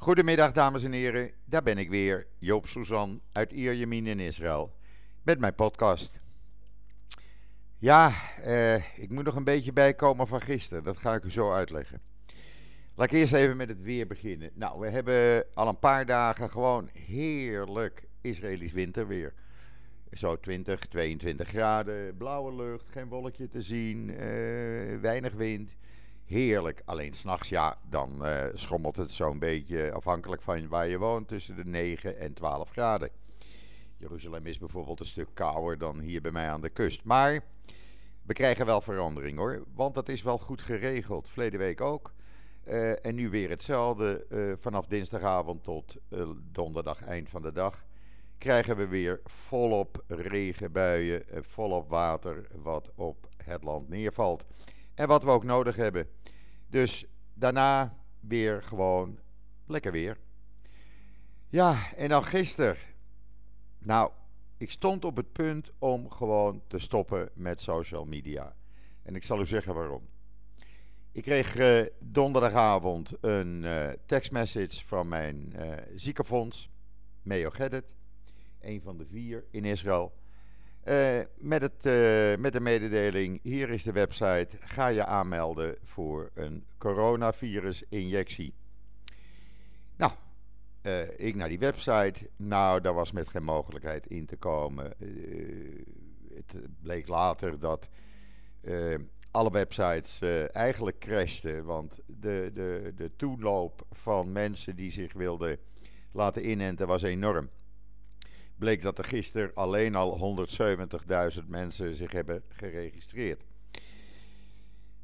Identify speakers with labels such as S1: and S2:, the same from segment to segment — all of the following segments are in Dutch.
S1: Goedemiddag dames en heren, daar ben ik weer, Joop Suzan uit Ierjemien in Israël, met mijn podcast. Ja, eh, ik moet nog een beetje bijkomen van gisteren, dat ga ik u zo uitleggen. Laat ik eerst even met het weer beginnen. Nou, we hebben al een paar dagen gewoon heerlijk Israëlisch winterweer. Zo 20, 22 graden, blauwe lucht, geen wolkje te zien, eh, weinig wind. Heerlijk. Alleen s'nachts, ja, dan eh, schommelt het zo'n beetje afhankelijk van waar je woont tussen de 9 en 12 graden. Jeruzalem is bijvoorbeeld een stuk kouder dan hier bij mij aan de kust. Maar we krijgen wel verandering hoor, want dat is wel goed geregeld. Verleden week ook. Eh, en nu weer hetzelfde. Eh, vanaf dinsdagavond tot donderdag, eind van de dag krijgen we weer volop regenbuien, volop water wat op het land neervalt. En wat we ook nodig hebben. Dus daarna weer gewoon lekker weer. Ja, en dan gisteren. Nou, ik stond op het punt om gewoon te stoppen met social media. En ik zal u zeggen waarom. Ik kreeg uh, donderdagavond een uh, tekstmessage van mijn uh, ziekenfonds, Meo een van de vier in Israël. Uh, met, het, uh, met de mededeling: hier is de website. Ga je aanmelden voor een coronavirus-injectie. Nou, uh, ik naar die website. Nou, daar was met geen mogelijkheid in te komen. het bleek later dat alle websites eigenlijk crashten. Want de, de, de toeloop van mensen die zich wilden laten inenten was enorm bleek dat er gisteren alleen al 170.000 mensen zich hebben geregistreerd.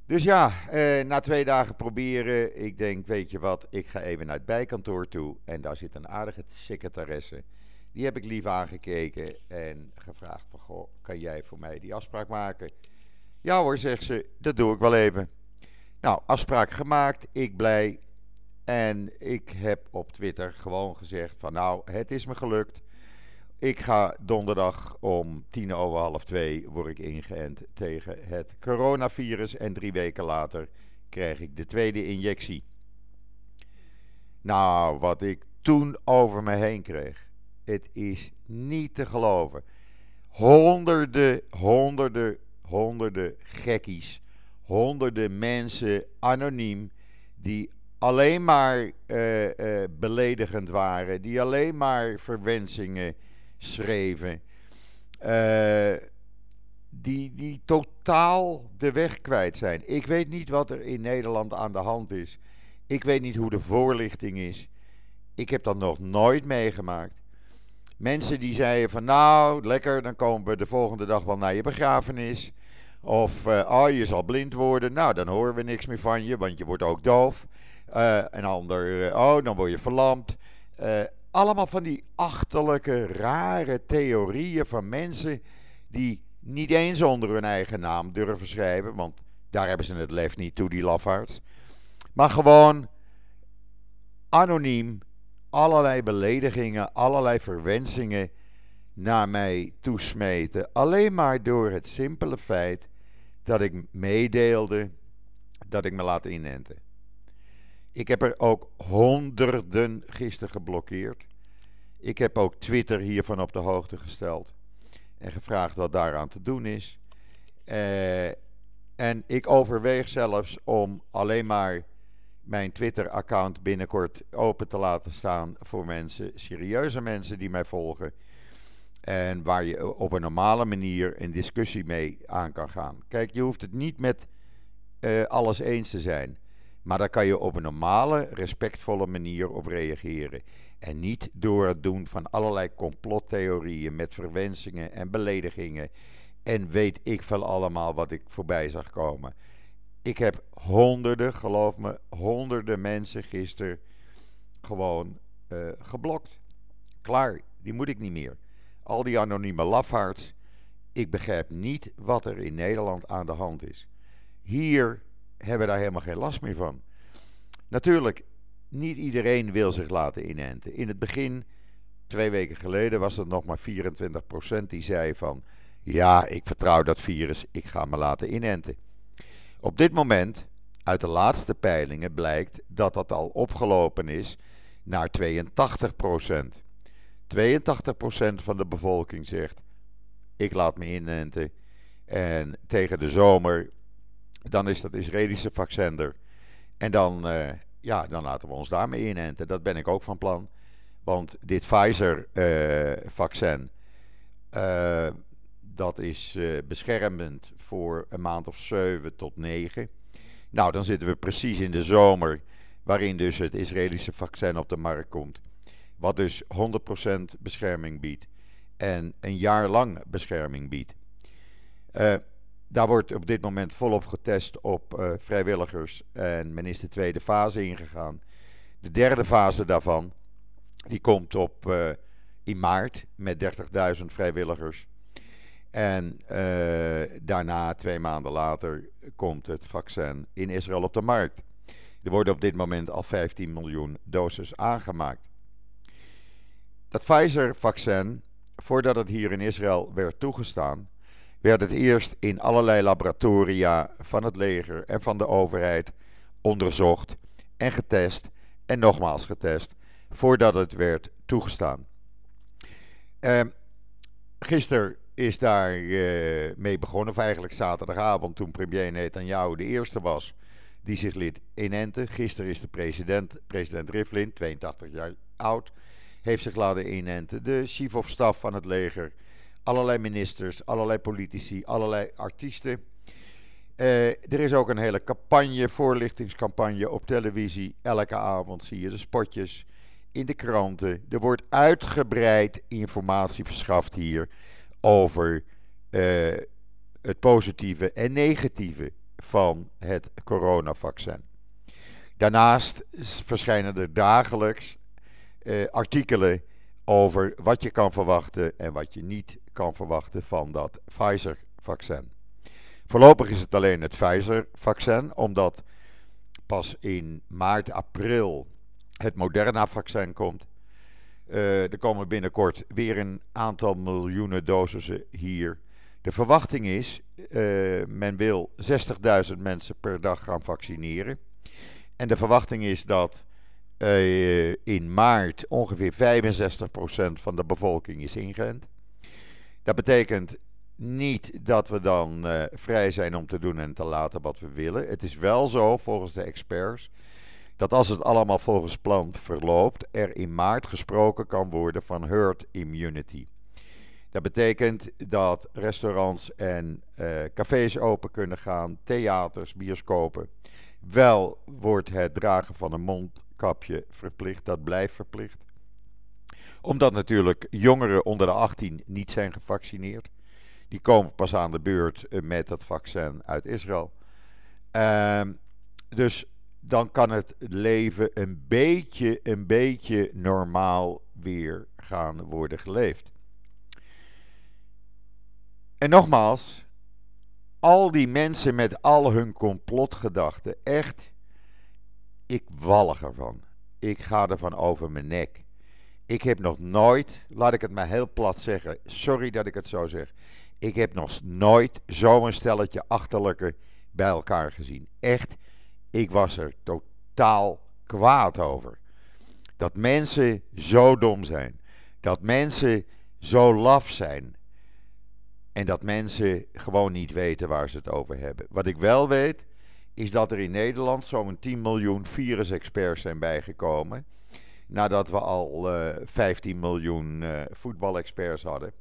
S1: Dus ja, eh, na twee dagen proberen, ik denk, weet je wat, ik ga even naar het bijkantoor toe. En daar zit een aardige secretaresse. Die heb ik lief aangekeken en gevraagd van, goh, kan jij voor mij die afspraak maken? Ja hoor, zegt ze, dat doe ik wel even. Nou, afspraak gemaakt, ik blij. En ik heb op Twitter gewoon gezegd van, nou, het is me gelukt. Ik ga donderdag om tien over half twee word ik ingeënt tegen het coronavirus. En drie weken later krijg ik de tweede injectie. Nou, wat ik toen over me heen kreeg. Het is niet te geloven. Honderden, honderden, honderden gekkies. Honderden mensen anoniem die alleen maar uh, uh, beledigend waren. Die alleen maar verwensingen schreven. Uh, die, die totaal de weg kwijt zijn. Ik weet niet wat er in Nederland aan de hand is. Ik weet niet hoe de voorlichting is. Ik heb dat nog nooit meegemaakt. Mensen die zeiden van nou, lekker, dan komen we de volgende dag wel naar je begrafenis. Of, uh, oh, je zal blind worden. Nou, dan horen we niks meer van je, want je wordt ook doof. Uh, een ander, oh, dan word je verlamd. Allemaal van die achterlijke, rare theorieën van mensen die niet eens onder hun eigen naam durven schrijven, want daar hebben ze het lef niet toe, die lafaards. Maar gewoon anoniem allerlei beledigingen, allerlei verwensingen naar mij toesmeten. Alleen maar door het simpele feit dat ik meedeelde dat ik me laat inenten. Ik heb er ook honderden gisteren geblokkeerd. Ik heb ook Twitter hiervan op de hoogte gesteld. En gevraagd wat daaraan te doen is. Uh, en ik overweeg zelfs om alleen maar mijn Twitter-account binnenkort open te laten staan voor mensen, serieuze mensen die mij volgen. En waar je op een normale manier een discussie mee aan kan gaan. Kijk, je hoeft het niet met uh, alles eens te zijn. Maar daar kan je op een normale, respectvolle manier op reageren. En niet door het doen van allerlei complottheorieën met verwensingen en beledigingen. En weet ik veel allemaal wat ik voorbij zag komen. Ik heb honderden, geloof me, honderden mensen gisteren gewoon uh, geblokt. Klaar, die moet ik niet meer. Al die anonieme lafaards. Ik begrijp niet wat er in Nederland aan de hand is. Hier hebben daar helemaal geen last meer van. Natuurlijk, niet iedereen wil zich laten inenten. In het begin, twee weken geleden, was het nog maar 24% die zei van... Ja, ik vertrouw dat virus, ik ga me laten inenten. Op dit moment, uit de laatste peilingen, blijkt dat dat al opgelopen is naar 82 procent. 82 procent van de bevolking zegt: Ik laat me inenten. En tegen de zomer, dan is dat Israëlische vaccin er. En dan, uh, ja, dan laten we ons daarmee inenten. Dat ben ik ook van plan. Want dit Pfizer-vaccin, uh, uh, dat is beschermend voor een maand of 7 tot 9. Nou, dan zitten we precies in de zomer, waarin dus het Israëlische vaccin op de markt komt. Wat dus 100% bescherming biedt en een jaar lang bescherming biedt. Daar wordt op dit moment volop getest op uh, vrijwilligers en men is de tweede fase ingegaan. De derde fase daarvan, die komt op uh, in maart met 30.000 vrijwilligers. En daarna, twee maanden later, komt het vaccin in Israël op de markt. Er worden op dit moment al 15 miljoen doses aangemaakt. Dat Pfizer-vaccin, voordat het hier in Israël werd toegestaan, werd het eerst in allerlei laboratoria van het leger en van de overheid onderzocht en getest en nogmaals getest voordat het werd toegestaan. Uh, gisteren is daar uh, mee begonnen, of eigenlijk zaterdagavond, toen premier Netanyahu de eerste was die zich liet inenten. Gisteren is de president, president Rivlin, 82 jaar oud, heeft zich laten inenten. De chief of staff van het leger, allerlei ministers, allerlei politici, allerlei artiesten. Uh, er is ook een hele campagne, voorlichtingscampagne op televisie. Elke avond zie je de spotjes in de kranten. Er wordt uitgebreid informatie verschaft hier over uh, het positieve en negatieve van het coronavaccin. Daarnaast verschijnen er dagelijks uh, artikelen over wat je kan verwachten en wat je niet kan verwachten van dat Pfizer-vaccin. Voorlopig is het alleen het Pfizer-vaccin, omdat pas in maart, april het Moderna-vaccin komt. Uh, er komen binnenkort weer een aantal miljoenen dosissen hier. De verwachting is, uh, men wil 60.000 mensen per dag gaan vaccineren. En de verwachting is dat uh, in maart ongeveer 65% van de bevolking is ingeënt. Dat betekent niet dat we dan uh, vrij zijn om te doen en te laten wat we willen. Het is wel zo, volgens de experts, dat als het allemaal volgens plan verloopt, er in maart gesproken kan worden van herd immunity. Dat betekent dat restaurants en uh, cafés open kunnen gaan, theaters, bioscopen. Wel wordt het dragen van een mondkapje verplicht, dat blijft verplicht. Omdat natuurlijk jongeren onder de 18 niet zijn gevaccineerd. Die komen pas aan de beurt eh, met dat vaccin uit Israël. Uh, dus dan kan het leven een beetje, een beetje normaal weer gaan worden geleefd. En nogmaals, al die mensen met al hun complotgedachten, echt, ik walg ervan. Ik ga ervan over mijn nek. Ik heb nog nooit, laat ik het maar heel plat zeggen, sorry dat ik het zo zeg. Ik heb nog nooit zo'n stelletje achterlijke bij elkaar gezien. Echt, ik was er totaal kwaad over. Dat mensen zo dom zijn. Dat mensen zo laf zijn. En dat mensen gewoon niet weten waar ze het over hebben. Wat ik wel weet, is dat er in Nederland zo'n 10 miljoen virusexperts zijn bijgekomen. Nadat we al uh, 15 miljoen uh, voetbalexperts hadden.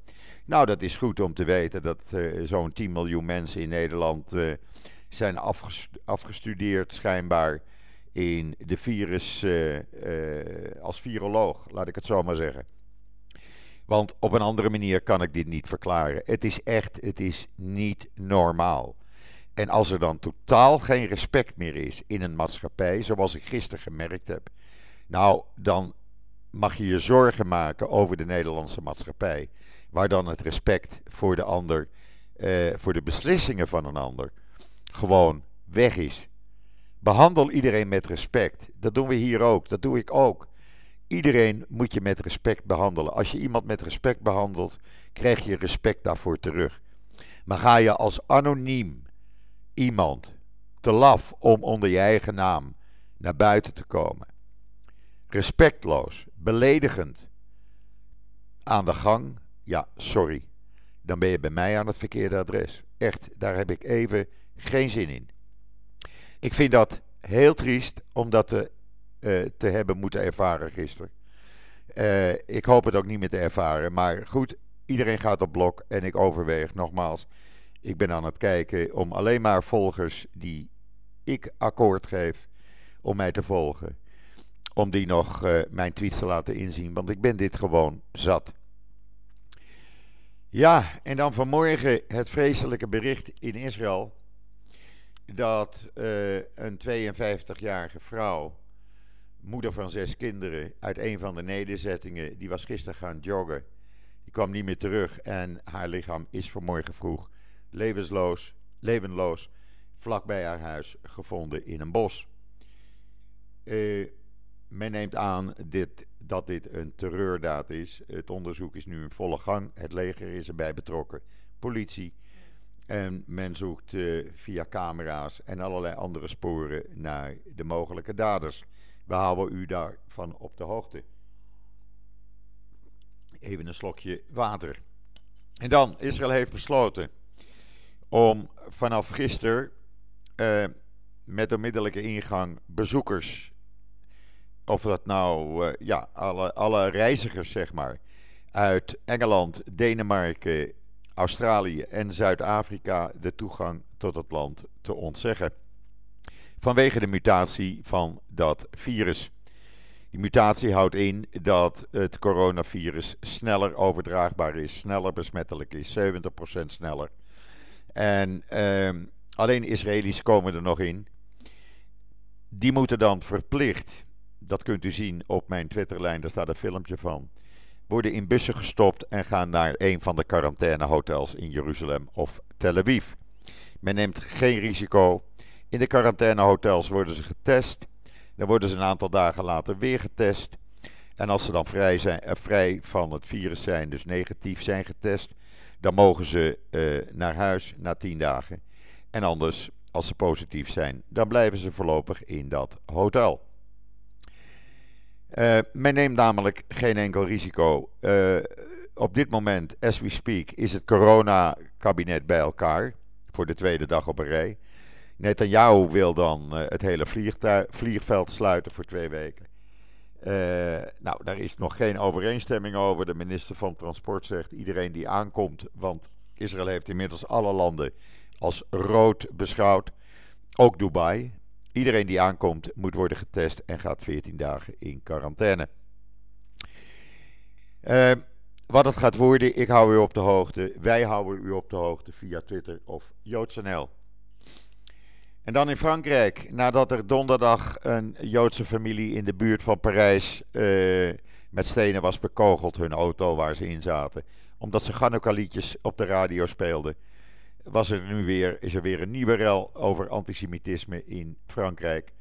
S1: Nou, dat is goed om te weten dat uh, zo'n 10 miljoen mensen in Nederland zijn afgestudeerd, schijnbaar, in de virus als viroloog, laat ik het zo maar zeggen. Want op een andere manier kan ik dit niet verklaren. Het is echt, het is niet normaal. En als er dan totaal geen respect meer is in een maatschappij, zoals ik gisteren gemerkt heb, nou, dan mag je je zorgen maken over de Nederlandse maatschappij. Waar dan het respect voor de ander, eh, voor de beslissingen van een ander, gewoon weg is. Behandel iedereen met respect. Dat doen we hier ook, dat doe ik ook. Iedereen moet je met respect behandelen. Als je iemand met respect behandelt, krijg je respect daarvoor terug. Maar ga je als anoniem iemand te laf om onder je eigen naam naar buiten te komen, respectloos, beledigend aan de gang, ja, sorry. Dan ben je bij mij aan het verkeerde adres. Echt, daar heb ik even geen zin in. Ik vind dat heel triest om dat te, uh, te hebben moeten ervaren gisteren. Uh, ik hoop het ook niet meer te ervaren. Maar goed, iedereen gaat op blok. En ik overweeg nogmaals. Ik ben aan het kijken om alleen maar volgers die ik akkoord geef om mij te volgen. Om die nog uh, mijn tweets te laten inzien. Want ik ben dit gewoon zat. Ja, en dan vanmorgen het vreselijke bericht in Israël. Dat uh, een 52-jarige vrouw, moeder van zes kinderen, uit een van de nederzettingen, die was gisteren gaan joggen. Die kwam niet meer terug en haar lichaam is vanmorgen vroeg levensloos, levenloos vlakbij haar huis gevonden in een bos. Uh, men neemt aan dit, dat dit een terreurdaad is. Het onderzoek is nu in volle gang. Het leger is erbij betrokken, politie. En men zoekt uh, via camera's en allerlei andere sporen naar de mogelijke daders. We houden u daarvan op de hoogte. Even een slokje water. En dan, Israël heeft besloten om vanaf gisteren uh, met onmiddellijke ingang bezoekers of dat nou, uh, ja, alle, alle reizigers, zeg maar, uit Engeland, Denemarken, Australië en Zuid-Afrika de toegang tot het land te ontzeggen. Vanwege de mutatie van dat virus. Die mutatie houdt in dat het coronavirus sneller overdraagbaar is, sneller besmettelijk is, 70% sneller. En uh, alleen Israëli's komen er nog in. Die moeten dan verplicht dat kunt u zien op mijn Twitterlijn, daar staat een filmpje van. Worden in bussen gestopt en gaan naar een van de quarantainehotels in Jeruzalem of Tel Aviv. Men neemt geen risico. In de quarantainehotels worden ze getest. Dan worden ze een aantal dagen later weer getest. En als ze dan vrij, zijn, eh, vrij van het virus zijn, dus negatief zijn getest, dan mogen ze uh, naar huis na 10 dagen. En anders, als ze positief zijn, dan blijven ze voorlopig in dat hotel. Uh, men neemt namelijk geen enkel risico. Uh, op dit moment, as we speak, is het corona-kabinet bij elkaar. Voor de tweede dag op een rij. Netanyahu wil dan uh, het hele vliegveld sluiten voor twee weken. Nou, daar is nog geen overeenstemming over. De minister van Transport zegt iedereen die aankomt, want Israël heeft inmiddels alle landen als rood beschouwd. Ook Dubai. Iedereen die aankomt moet worden getest en gaat 14 dagen in quarantaine. Uh, wat het gaat worden, ik hou u op de hoogte. Wij houden u op de hoogte via Twitter of JoodsNL. En dan in Frankrijk, nadat er donderdag een Joodse familie in de buurt van Parijs uh, met stenen was bekogeld, hun auto waar ze in zaten, omdat ze Chanukka-liedjes op de radio speelden was er nu weer, is er weer een nieuwe rel over antisemitisme in Frankrijk.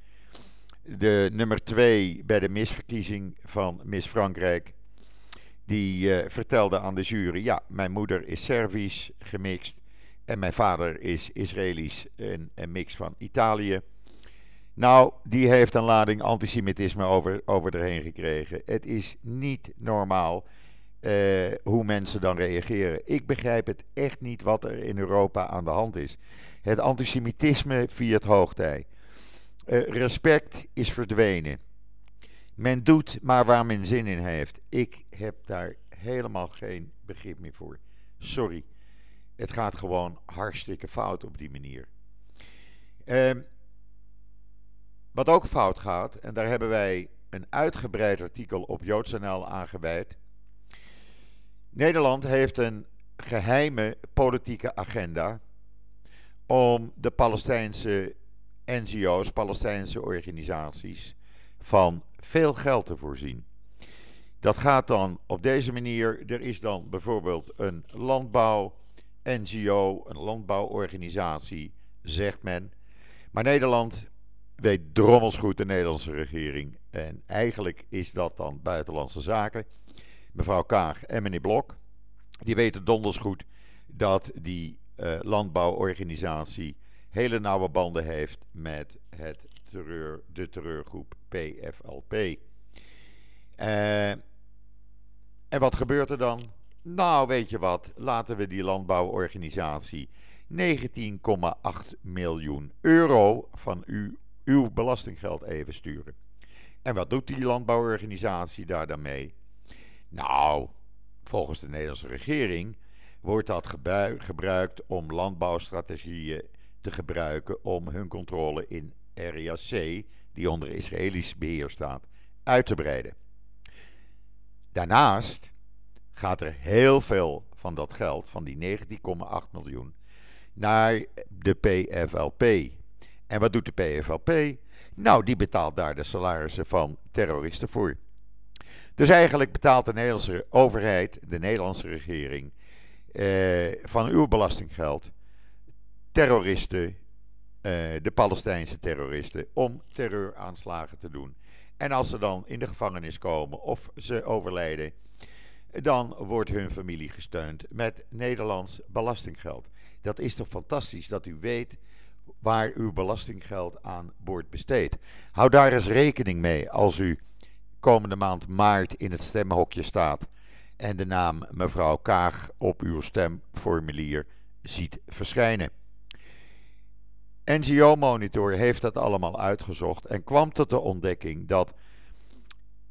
S1: De nummer twee bij de misverkiezing van Miss Frankrijk. Die uh, vertelde aan de jury: Ja, mijn moeder is Servisch gemixt. En mijn vader is Israëlisch, een, een mix van Italië. Nou, die heeft een lading antisemitisme over, over erheen gekregen. Het is niet normaal uh, hoe mensen dan reageren. Ik begrijp het echt niet wat er in Europa aan de hand is. Het antisemitisme viert hoogtij. Uh, respect is verdwenen. Men doet maar waar men zin in heeft. Ik heb daar helemaal geen begrip meer voor. Sorry. Het gaat gewoon hartstikke fout op die manier. Uh, wat ook fout gaat, en daar hebben wij een uitgebreid artikel op JoodsNL aangeweid Nederland heeft een geheime politieke agenda om de Palestijnse NGO's, Palestijnse organisaties, van veel geld te voorzien. Dat gaat dan op deze manier. Er is dan bijvoorbeeld een landbouw-NGO, een landbouworganisatie, zegt men. Maar Nederland weet drommels goed de Nederlandse regering. En eigenlijk is dat dan buitenlandse zaken mevrouw Kaag en meneer Blok. Die weten donders goed dat die uh, landbouworganisatie hele nauwe banden heeft met het terreur, de terreurgroep PFLP. Uh, en wat gebeurt er dan? Nou, weet je wat? Laten we die landbouworganisatie 19,8 miljoen euro van u, uw belastinggeld even sturen. En wat doet die landbouworganisatie daar dan mee? Nou, volgens de Nederlandse regering wordt dat gebruikt om landbouwstrategieën te gebruiken om hun controle in Area C, die onder Israëlisch beheer staat, uit te breiden. Daarnaast gaat er heel veel van dat geld, van die 19,8 miljoen, naar de PFLP. En wat doet de PFLP? Nou, die betaalt daar de salarissen van terroristen voor. Dus eigenlijk betaalt de Nederlandse overheid, de Nederlandse regering, eh, van uw belastinggeld terroristen, eh, de Palestijnse terroristen, om terreuraanslagen te doen. En als ze dan in de gevangenis komen of ze overlijden, dan wordt hun familie gesteund met Nederlands belastinggeld. Dat is toch fantastisch dat u weet waar uw belastinggeld aan wordt besteed. Hou daar eens rekening mee als u komende maand maart in het stemhokje staat en de naam mevrouw Kaag op uw stemformulier ziet verschijnen. NGO Monitor heeft dat allemaal uitgezocht en kwam tot de ontdekking dat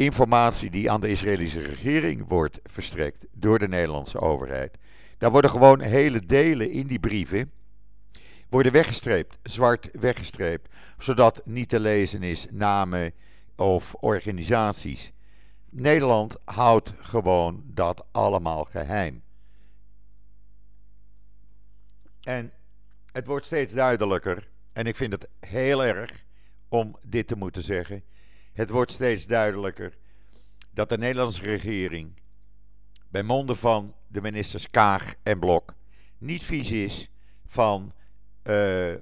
S1: informatie die aan de Israëlische regering wordt verstrekt door de Nederlandse overheid, daar worden gewoon hele delen in die brieven worden weggestreept, zwart weggestreept, zodat niet te lezen is namen of organisaties. Nederland houdt gewoon dat allemaal geheim. En het wordt steeds duidelijker, en ik vind het heel erg om dit te moeten zeggen. Het wordt steeds duidelijker dat de Nederlandse regering bij monden van de ministers Kaag en Blok niet vies is van uh,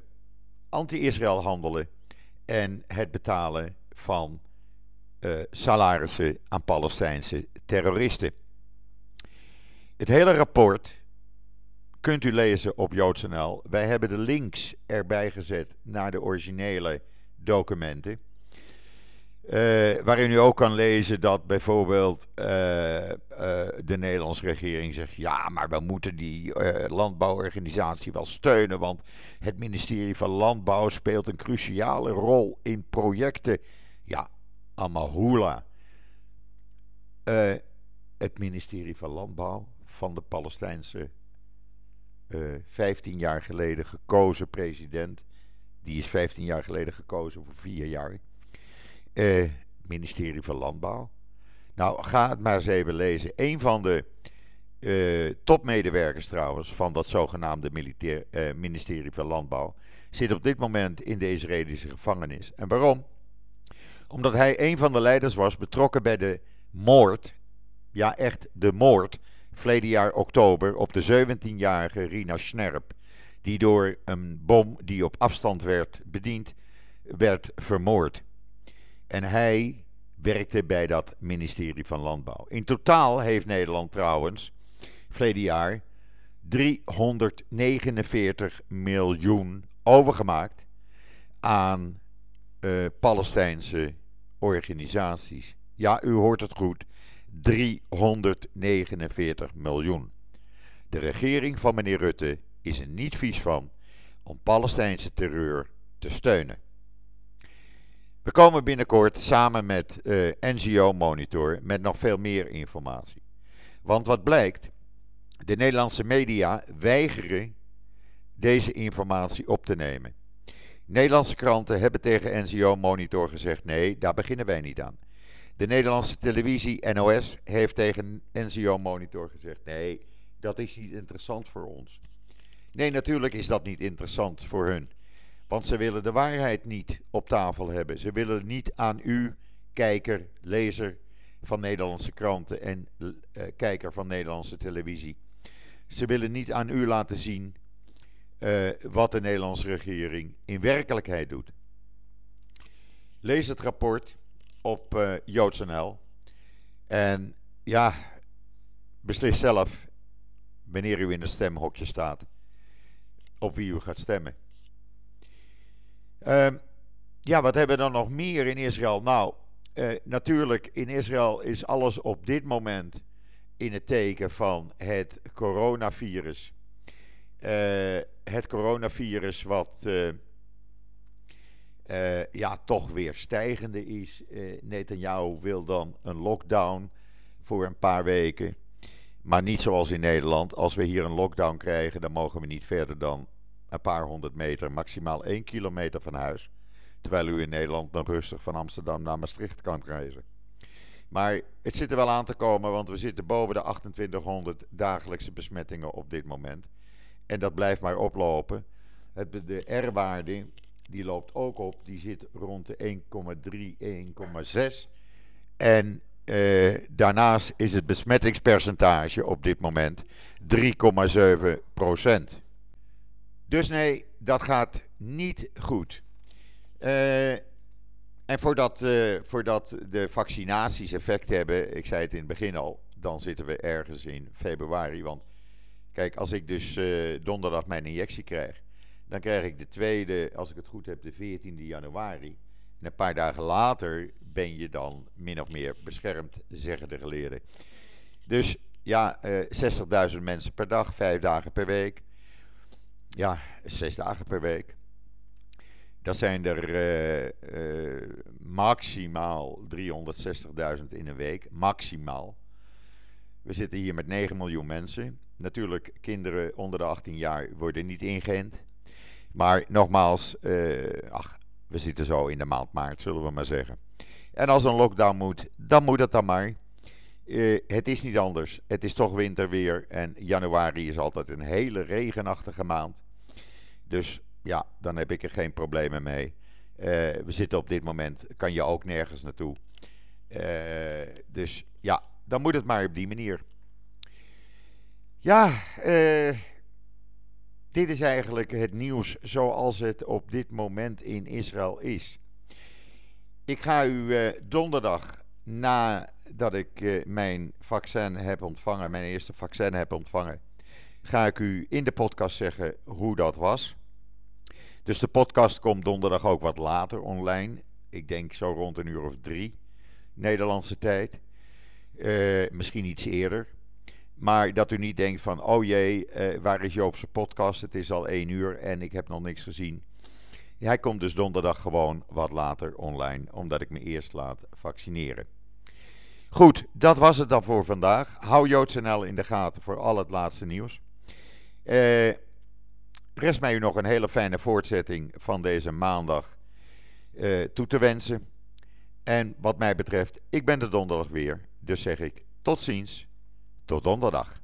S1: anti-Israël handelen en het betalen van uh, salarissen aan Palestijnse terroristen. Het hele rapport kunt u lezen op JoodsNL. Wij hebben de links erbij gezet naar de originele documenten. Uh, waarin u ook kan lezen dat bijvoorbeeld uh, uh, de Nederlandse regering zegt: ja, maar we moeten die landbouworganisatie wel steunen, want het ministerie van Landbouw speelt een cruciale rol in projecten. Ja, Amahula. het ministerie van Landbouw van de Palestijnse 15 jaar geleden gekozen president. Die is 15 jaar geleden gekozen voor vier jaar eh, ministerie van Landbouw. Nou, ga het maar eens even lezen. Een van de uh, topmedewerkers trouwens van dat zogenaamde militair, uh, ministerie van Landbouw zit op dit moment in de Israëlische gevangenis. En waarom? Omdat hij een van de leiders was betrokken bij de moord, ja echt de moord, verleden jaar oktober op de 17-jarige Rina Schnerp, die door een bom die op afstand werd bediend, werd vermoord. En hij werkte bij dat ministerie van Landbouw. In totaal heeft Nederland trouwens verleden jaar 349 miljoen overgemaakt aan uh, Palestijnse organisaties. Ja, u hoort het goed. 349 miljoen. De regering van meneer Rutte is er niet vies van om Palestijnse terreur te steunen. We komen binnenkort samen met eh, NGO Monitor met nog veel meer informatie. Want wat blijkt, de Nederlandse media weigeren deze informatie op te nemen. Nederlandse kranten hebben tegen NGO Monitor gezegd: nee, daar beginnen wij niet aan. De Nederlandse televisie NOS heeft tegen NGO Monitor gezegd: nee, dat is niet interessant voor ons. Nee, natuurlijk is dat niet interessant voor hun. Want ze willen de waarheid niet op tafel hebben. Ze willen niet aan u, kijker, lezer van Nederlandse kranten en uh, kijker van Nederlandse televisie. Ze willen niet aan u laten zien uh, wat de Nederlandse regering in werkelijkheid doet. Lees het rapport op uh, JoodsNL. En ja, beslis zelf wanneer u in het stemhokje staat op wie u gaat stemmen. Uh, ja, wat hebben we dan nog meer in Israël? Nou, Uh, natuurlijk, in Israël is alles op dit moment in het teken van het coronavirus. Uh, het coronavirus wat uh, ja, toch weer stijgende is. Netanyahu wil dan een lockdown voor een paar weken. Maar niet zoals in Nederland. Als we hier een lockdown krijgen, dan mogen we niet verder dan een paar honderd meter, maximaal één kilometer van huis. Terwijl u in Nederland nog rustig van Amsterdam naar Maastricht kan reizen. Maar het zit er wel aan te komen, want we zitten boven de 2800 dagelijkse besmettingen op dit moment. En dat blijft maar oplopen. de R-waarde die loopt ook op, die zit rond de 1,3, 1,6. En eh, daarnaast is het besmettingspercentage op dit moment 3,7 procent. Dus nee, dat gaat niet goed. Uh, en voordat, uh, voordat de vaccinaties effect hebben, ik zei het in het begin al, dan zitten we ergens in februari. Want kijk, als ik dus uh, donderdag mijn injectie krijg, dan krijg ik de tweede, als ik het goed heb, de 14e januari. En een paar dagen later ben je dan min of meer beschermd, zeggen de geleerden. Dus ja, uh, 60.000 mensen per dag, vijf dagen per week. Ja, zes dagen per week. Dat zijn er uh, uh, maximaal 360.000 in een week. Maximaal. We zitten hier met 9 miljoen mensen. Natuurlijk, kinderen onder de 18 jaar worden niet ingeënt. Maar nogmaals, uh, ach, we zitten zo in de maand maart, zullen we maar zeggen. En als een lockdown moet, dan moet het dan maar. Het is niet anders. Het is toch winterweer. En januari is altijd een hele regenachtige maand. Dus ja, dan heb ik er geen problemen mee. Uh, we zitten op dit moment, kan je ook nergens naartoe. Uh, dus ja, dan moet het maar op die manier. Ja, dit is eigenlijk het nieuws zoals het op dit moment in Israël is. Ik ga u donderdag nadat ik mijn vaccin heb ontvangen, mijn eerste vaccin heb ontvangen, ga ik u in de podcast zeggen hoe dat was. Dus de podcast komt donderdag ook wat later online. Ik denk zo rond een uur of drie Nederlandse tijd. Uh, misschien iets eerder. Maar dat u niet denkt van, oh jee, uh, waar is Joopse podcast? Het is al één uur en ik heb nog niks gezien. Hij komt dus donderdag gewoon wat later online, omdat ik me eerst laat vaccineren. Goed, dat was het dan voor vandaag. Hou JoodsNL in de gaten voor al het laatste nieuws. Uh, Rest mij u nog een hele fijne voortzetting van deze maandag uh, toe te wensen. En wat mij betreft, ik ben er donderdag weer. Dus zeg ik tot ziens, tot donderdag.